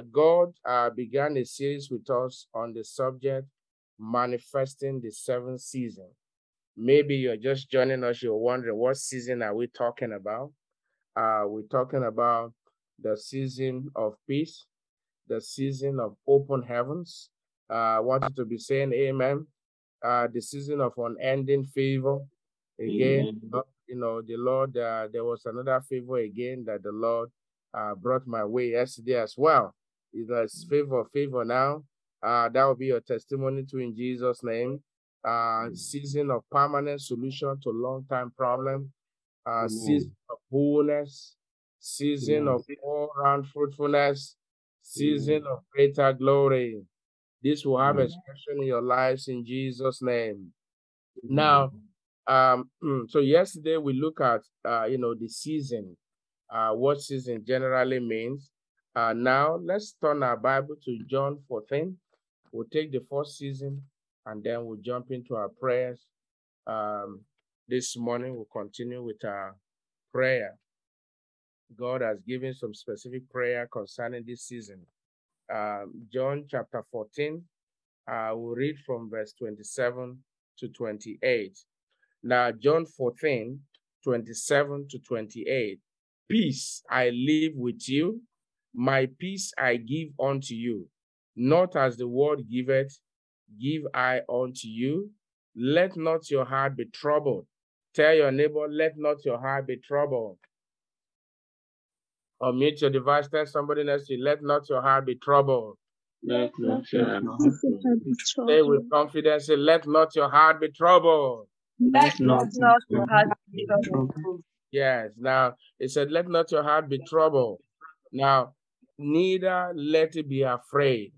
God uh, began a series with us on the subject manifesting the seventh season. Maybe you're just joining us, you're wondering what season are we talking about? Uh, we're talking about the season of peace, the season of open heavens. Uh, I want you to be saying amen. Uh, the season of unending favor. Again, amen. you know, the Lord, uh, there was another favor again that the Lord uh, brought my way yesterday as well. It's favor, favor now. Uh, that will be your testimony to in Jesus' name. Uh, season of permanent solution to long-time problem. Uh, season of wholeness. Season of all-round fruitfulness. Season of greater glory. This will have expression in your lives in Jesus' name. Now, um, so yesterday we look at uh, you know the season, uh, what season generally means. Uh, now let's turn our Bible to John 14. We'll take the first season and then we'll jump into our prayers. Um, this morning we'll continue with our prayer. God has given some specific prayer concerning this season. Um, John chapter 14, uh, we'll read from verse 27 to 28. Now, John 14, 27 to 28. Peace I leave with you, my peace I give unto you, not as the world giveth, give I unto you. Let not your heart be troubled. Tell your neighbor, let not your heart be troubled. Or mute your device, tell somebody next to you, let not your heart be troubled. Let not your heart be troubled. Say with confidence, say, let not your heart be troubled. Let not your heart be troubled. Yes, now it said, let not your heart be troubled. Now, neither let it be afraid.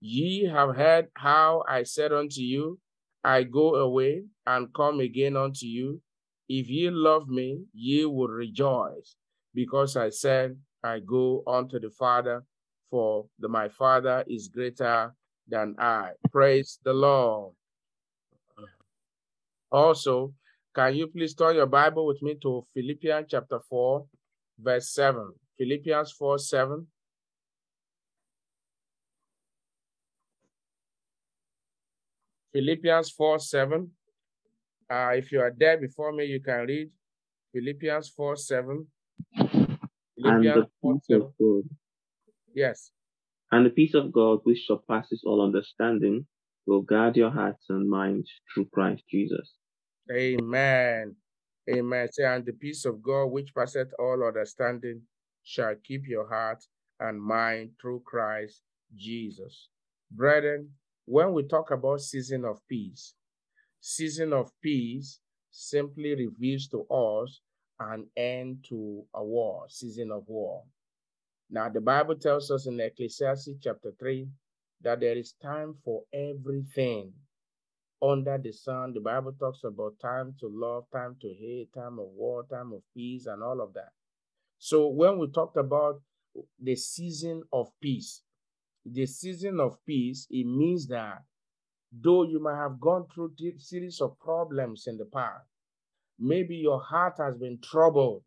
Ye have heard how I said unto you, I go away and come again unto you. If ye love me, ye will rejoice, because I said, I go unto the Father, for the, my Father is greater than I. Praise the Lord. Also, can you please turn your Bible with me to Philippians chapter 4, verse 7. Philippians 4 7. Philippians 4 7. Uh, if you are there before me, you can read Philippians 4 7. Philippians 4 7. Yes. And the peace of God, which surpasses all understanding, will guard your hearts and minds through Christ Jesus. Amen. Amen. Say, and the peace of God, which passeth all understanding, shall keep your heart and mind through Christ Jesus. Brethren, when we talk about season of peace, season of peace simply reveals to us an end to a war, season of war. Now, the Bible tells us in Ecclesiastes chapter 3 that there is time for everything under the sun. The Bible talks about time to love, time to hate, time of war, time of peace, and all of that. So when we talked about the season of peace, the season of peace, it means that though you might have gone through a series of problems in the past, maybe your heart has been troubled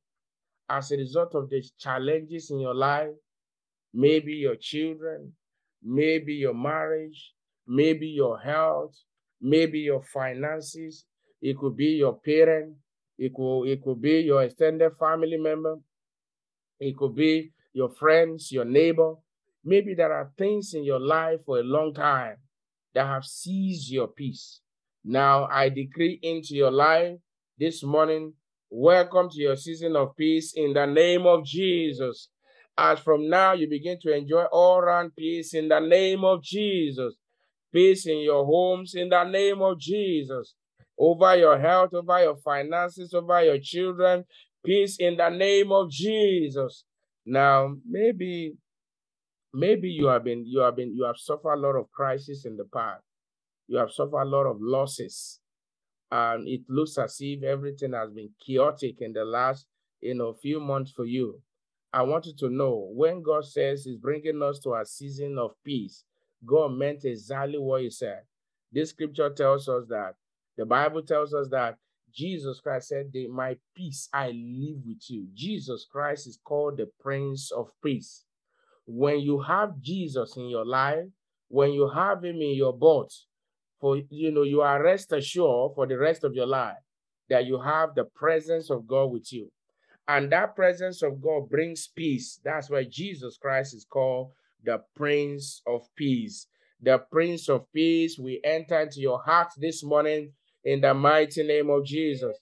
as a result of the challenges in your life, maybe your children, maybe your marriage, maybe your health, maybe your finances, it could be your parent, it could, it could be your extended family member, it could be your friends, your neighbor. Maybe there are things in your life for a long time that have seized your peace. Now I decree into your life this morning, welcome to your season of peace in the name of Jesus. As from now, you begin to enjoy all round peace in the name of Jesus. Peace in your homes in the name of Jesus. Over your health, over your finances, over your children, peace in the name of Jesus. Now, maybe, maybe you have been, you have been, you have suffered a lot of crisis in the past. You have suffered a lot of losses, and it looks as if everything has been chaotic in the last, you know, few months for you. I want you to know when God says He's bringing us to a season of peace, God meant exactly what He said. This scripture tells us that the Bible tells us that Jesus Christ said, My peace I live with you. Jesus Christ is called the Prince of Peace. When you have Jesus in your life, when you have him in your boat, for you know, you are rest assured for the rest of your life that you have the presence of God with you. And that presence of God brings peace. That's why Jesus Christ is called the Prince of Peace. The Prince of Peace, we enter into your heart this morning in the mighty name of Jesus.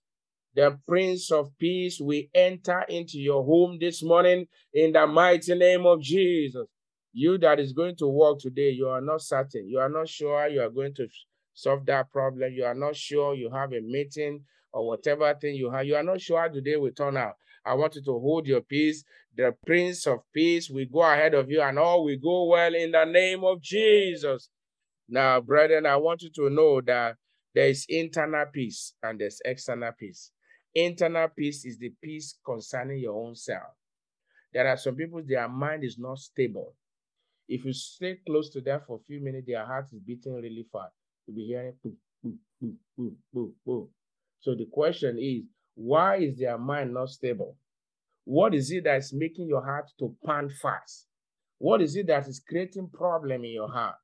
The Prince of Peace, we enter into your home this morning in the mighty name of Jesus. You that is going to work today, you are not certain. You are not sure you are going to solve that problem. You are not sure you have a meeting or whatever thing you have. You are not sure today will turn out. I want you to hold your peace. The Prince of Peace will go ahead of you and all will go well in the name of Jesus. Now, brethren, I want you to know that there is internal peace and there's external peace. Internal peace is the peace concerning your own self. There are some people, their mind is not stable. If you stay close to them for a few minutes, their heart is beating really fast. You'll be hearing boom, boom, boom, boom, boom, boom. So the question is, why is their mind not stable? What is it that's making your heart to pound fast? What is it that is creating problem in your heart?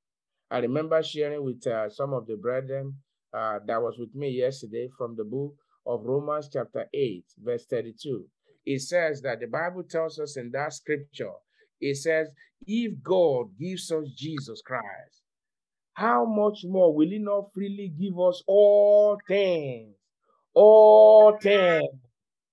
I remember sharing with uh, some of the brethren uh, that was with me yesterday from the book of Romans chapter 8, verse 32. It says that the Bible tells us in that scripture, it says, if God gives us Jesus Christ, how much more will he not freely give us all things? All things,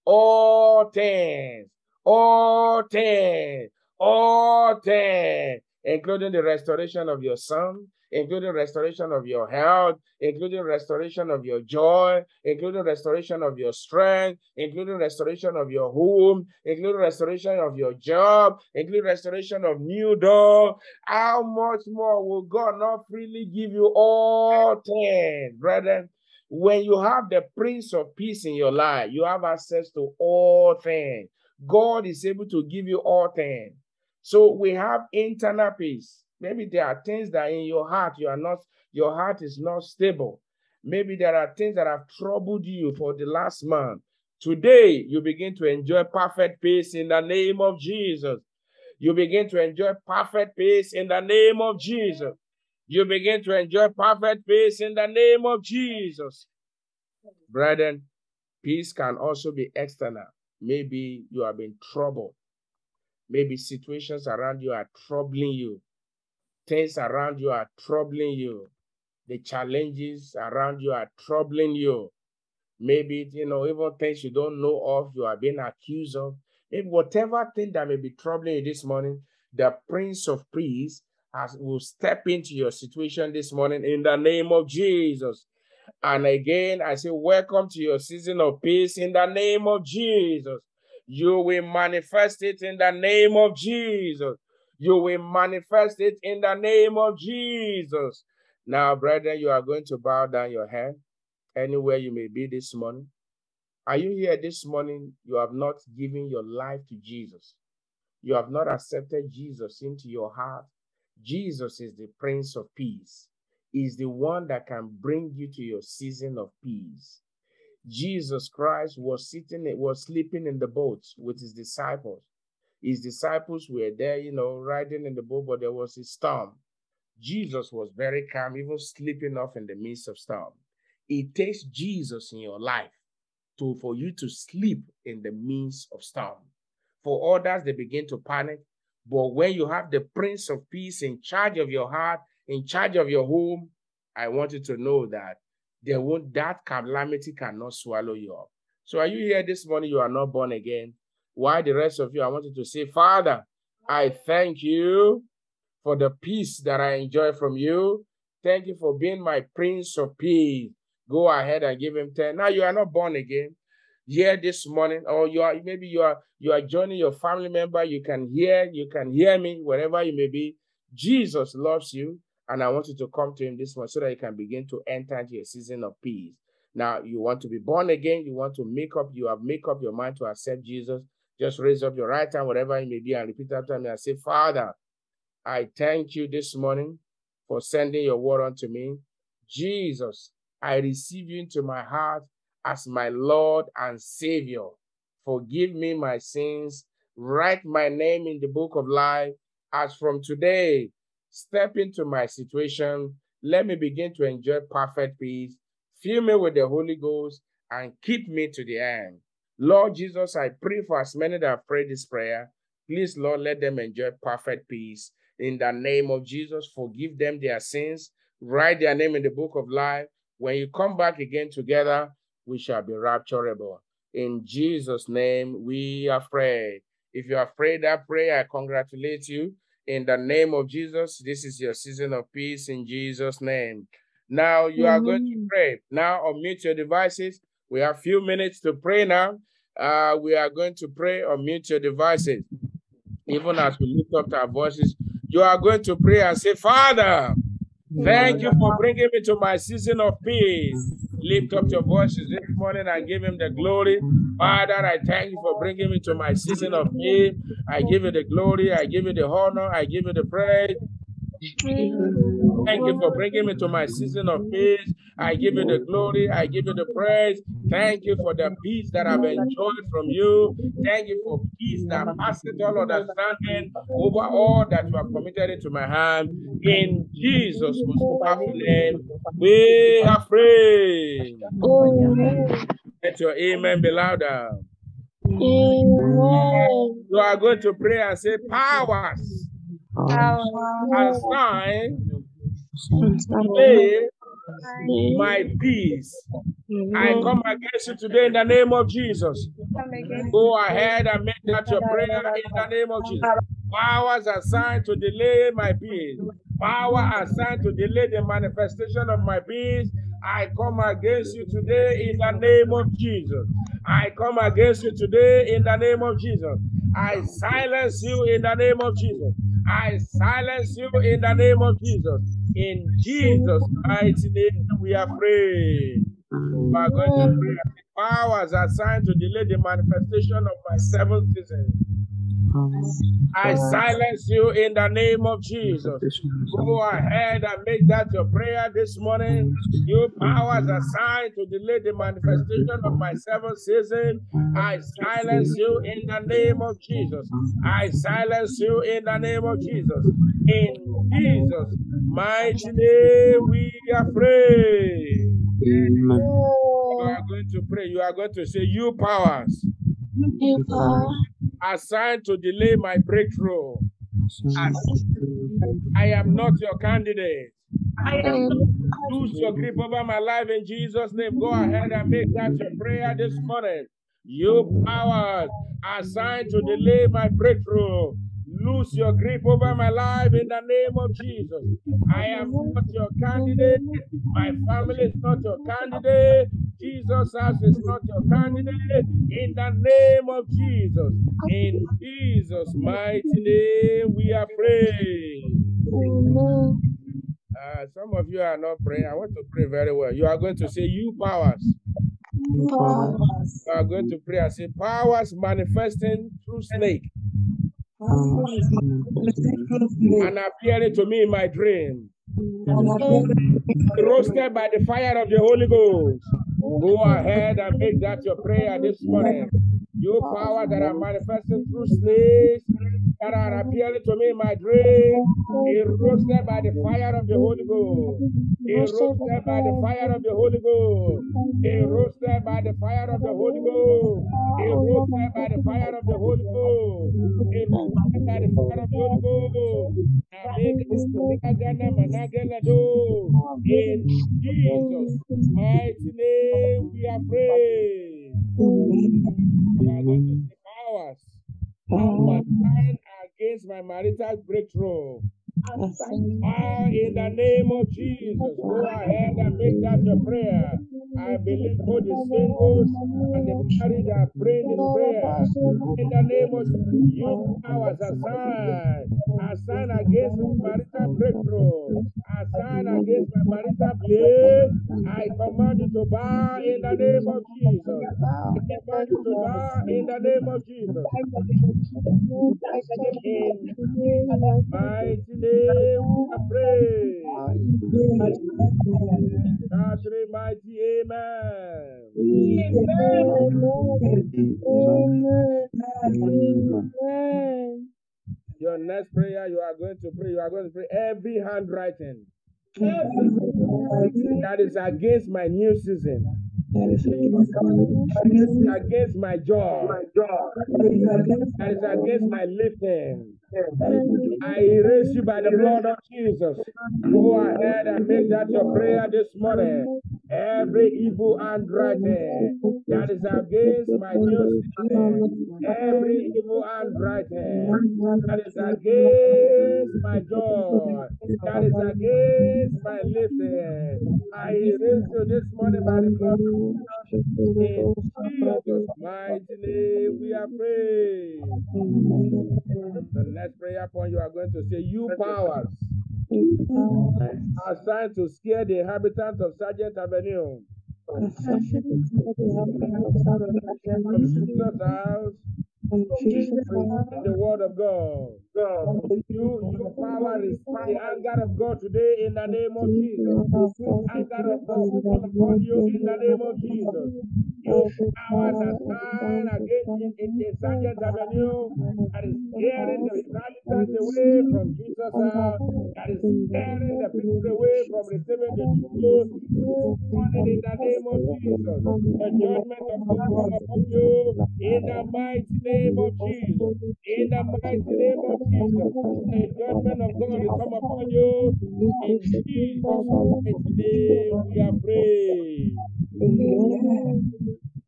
all things, all things, all things, including the restoration of your son, including restoration of your health, including restoration of your joy, including restoration of your strength, including restoration of your home, including restoration of your job, including restoration of new door. How much more will God not freely give you all things, brethren? When you have the Prince of Peace in your life, you have access to all things. God is able to give you all things. So we have internal peace. Maybe there are things that in your heart you are not, your heart is not stable. Maybe there are things that have troubled you for the last month. Today, you begin to enjoy perfect peace in the name of Jesus. You begin to enjoy perfect peace in the name of Jesus. You begin to enjoy perfect peace in the name of Jesus. Brethren, peace can also be external. Maybe you have been troubled. Maybe situations around you are troubling you. Things around you are troubling you. The challenges around you are troubling you. Maybe, you know, even things you don't know of, you are being accused of. Maybe whatever thing that may be troubling you this morning, the Prince of Peace has, will step into your situation this morning in the name of Jesus. And again, I say, welcome to your season of peace in the name of Jesus. You will manifest it in the name of Jesus. You will manifest it in the name of Jesus. Now, brethren, you are going to bow down your head anywhere you may be this morning. Are you here this morning? You have not given your life to Jesus. You have not accepted Jesus into your heart. Jesus is the Prince of Peace. Is the one that can bring you to your season of peace. Jesus Christ was sitting, was sleeping in the boat with his disciples. His disciples were there, you know, riding in the boat, but there was a storm. Jesus was very calm, even sleeping off in the midst of storm. It takes Jesus in your life to for you to sleep in the midst of storm. For others, they begin to panic. But when you have the Prince of Peace in charge of your heart, in charge of your home, I want you to know that there won't that calamity cannot swallow you up. So are you here this morning? You are not born again. Why the rest of you, I want you to say, Father, I thank you for the peace that I enjoy from you. Thank you for being my Prince of Peace. Go ahead and give him 10. Now you are not born again. Here this morning, or you are maybe you are you are joining your family member. You can hear, you can hear me wherever you may be. Jesus loves you, and I want you to come to him this morning so that you can begin to enter into a season of peace. Now you want to be born again, you want to make up, you have make up your mind to accept Jesus. Just raise up your right hand, whatever it may be, and repeat after me and say, Father, I thank you this morning for sending your word unto me. Jesus, I receive you into my heart as my Lord and Savior. Forgive me my sins. Write my name in the book of life As from today, step into my situation. Let me begin to enjoy perfect peace. Fill me with the Holy Ghost and keep me to the end. Lord Jesus, I pray for as many that have prayed this prayer. Please, Lord, let them enjoy perfect peace. In the name of Jesus, forgive them their sins. Write their name in the book of life. When you come back again together, we shall be rapturable. In Jesus' name, we are prayed. If you have prayed that prayer, I congratulate you. In the name of Jesus, this is your season of peace in Jesus' name. Now you are going to pray. Now unmute your devices. We have a few minutes to pray now. Uh, we are going to pray. Unmute your devices. Even as we lift up our voices, you are going to pray and say, Father, thank you for bringing me to my season of peace. Lift up your voices this morning and give him the glory. Father, I thank you for bringing me to my season of peace. I give you the glory. I give you the honor. I give you the praise. Thank you for bringing me to my season of peace. I give you the glory. I give you the praise. Thank you for the peace that I've enjoyed from you. Thank you for peace that passes all understanding over all that you have committed into my hand. In Jesus' most powerful name, we are free. Let your amen be louder. You are going to pray and say, Powers assigned today my peace. I come against you today in the name of Jesus. Go ahead and make that your prayer in the name of Jesus. Powers assigned to delay my peace. Power assigned to delay the manifestation of my peace. I come against you today in the name of Jesus. I come against you today in the name of Jesus. I silence you in the name of Jesus. I silence you in the name of Jesus. In Jesus' mighty name, we are praying. We are going to pray. Powers assigned to delay the manifestation of my seventh season. I silence you in the name of Jesus. Go ahead and make that your prayer this morning. You powers assigned to delay the manifestation of my seventh season. I silence you in the name of Jesus. I silence you in the name of Jesus. In Jesus' mighty name, we are praying. You are going to pray. You are going to say, You powers assigned to delay my breakthrough. I am not your candidate. Lose your grip over my life in Jesus' name. Go ahead and make that your prayer this morning. You powers assigned to delay my breakthrough. Lose your grip over my life in the name of Jesus. I am not your candidate. My family is not your candidate. Jesus house is not your candidate. In the name of Jesus. In Jesus' mighty name, we are praying. Uh, some of you are not praying. I want to pray very well. You are going to say, You powers. Powers. You are going to pray and say, Powers manifesting through snake and appearing to me in my dream. Roasted by the fire of the Holy Ghost. Go ahead and make that your prayer this morning. You power that are manifesting through snakes that are appearing to me in my dream, be roasted by the fire of the Holy Ghost. Be roasted by the fire of the Holy Ghost. Be roasted by the fire of the Holy Ghost. Be roasted by the fire of the Holy Ghost. Be roasted by the fire of the Holy Ghost. In Jesus' mighty name we are praying. We are going to see powers. Powers against my marital breakthrough. Ah, in the name of Jesus, go ahead and make that your prayer. I believe both the singles and the married are praying this prayer. In the name of you powers assigned, assigned against marital breakthrough, assigned against my marital play. I command you to bow in the name of Jesus. I command you to bow in the name of Jesus. In mighty name, I pray. Catherine, mighty amen. Your next prayer, you are going to pray. You are going to pray every handwriting that is against my new season, That is against my job, that is against my lifting. I erase you by the blood of Jesus. Go ahead and make that your prayer this morning. Every evil handwriting that is against my new every evil handwriting that is against my joy, that is against my lifting. I erase you this morning by the blood of Jesus. In Jesus' mighty name, we are praying. Next prayer point you are going to say, You powers assigned to scare the inhabitants of Sergeant Avenue Jesus' house in the word of God. God. You, you power is the anger of God today in the name of Jesus. Anger of God upon you in the name of Jesus. You powers are signed against in, in, in Sergeant Avenue that is scaring the inhabitants away from Jesus' house, uh, that is scaring the people away from receiving the truth. Morning in the name of Jesus. The judgment of God come upon you in the mighty name of Jesus. In the mighty name of Jesus. The judgment of God will come upon you in Jesus' mighty name. We are praying.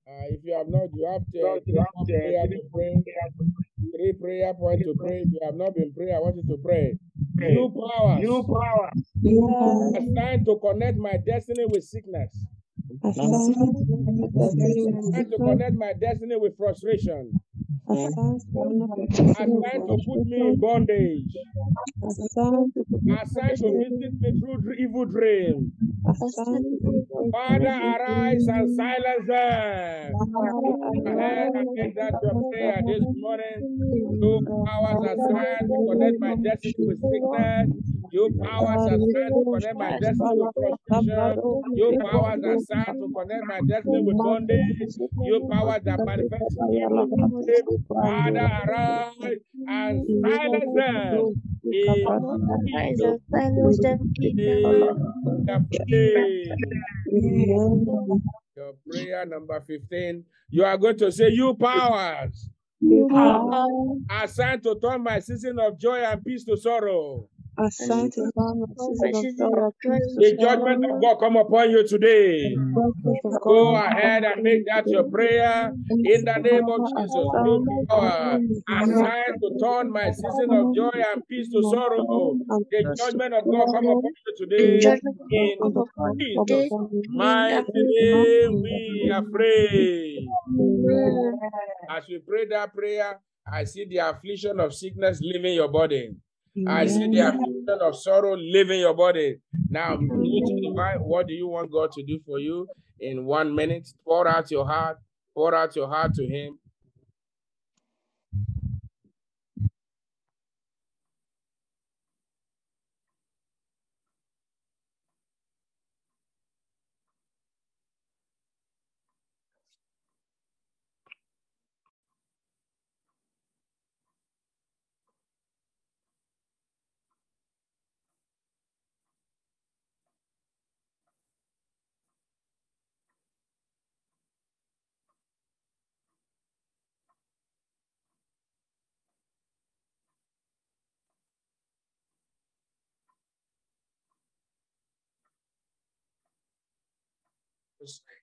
Uh, if you have not, you have to three more prayer to pray. Three prayer points to pray. If you have not been praying, I want you to pray. New powers. New power. Assigned to connect my destiny with sickness. Assigned to connect my destiny with frustration. Assigned to put me in bondage. Assigned to visit me through evil dreams. Father, arise and silence them. Ahead and make that your prayer this morning. You powers assigned to connect my destiny with sickness. You powers assigned to connect my destiny with frustration. You powers assigned to connect my destiny with bondage. You powers that manifest evil. Father, arise and silence them. In Jesus' Silence them in the name, we are praying. Your prayer number 15. You are going to say, You powers assigned to turn my season of joy and peace to sorrow. Season of joy. The judgment of God come upon you today. Go ahead and make that your prayer in the name of Jesus. You power assigned to turn my season of joy and peace to sorrow. The judgment of God come upon you today. In of God Jesus' mighty name we are praying. As we pray that prayer, I see the affliction of sickness leaving your body. I see the affliction of sorrow leaving your body. Now, what do you want God to do for you in one minute? Pour out your heart, pour out your heart to Him.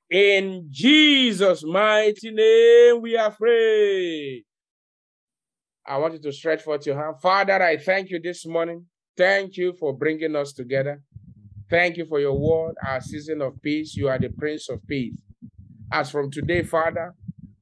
In Jesus' mighty name, we are free. I want you to stretch forth your hand. Father, I thank you this morning. Thank you for bringing us together. Thank you for your word, our season of peace. You are the Prince of Peace. As from today, Father,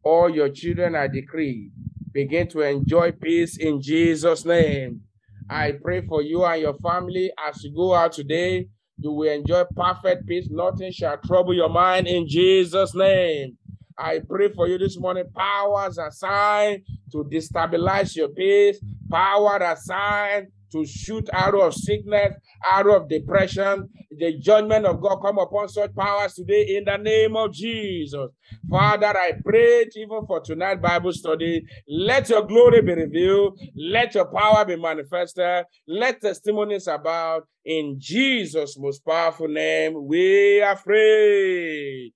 all your children are decreed. Begin to enjoy peace in Jesus' name. I pray for you and your family as you go out today. You will enjoy perfect peace. Nothing shall trouble your mind in Jesus' name. I pray for you this morning. Powers assigned to destabilize your peace. Power assigned to shoot out of sickness, out of depression. The judgment of God come upon such powers today in the name of Jesus. Father, I pray even for tonight Bible study. Let your glory be revealed. Let your power be manifested. Let testimonies about in Jesus' most powerful name. We are free.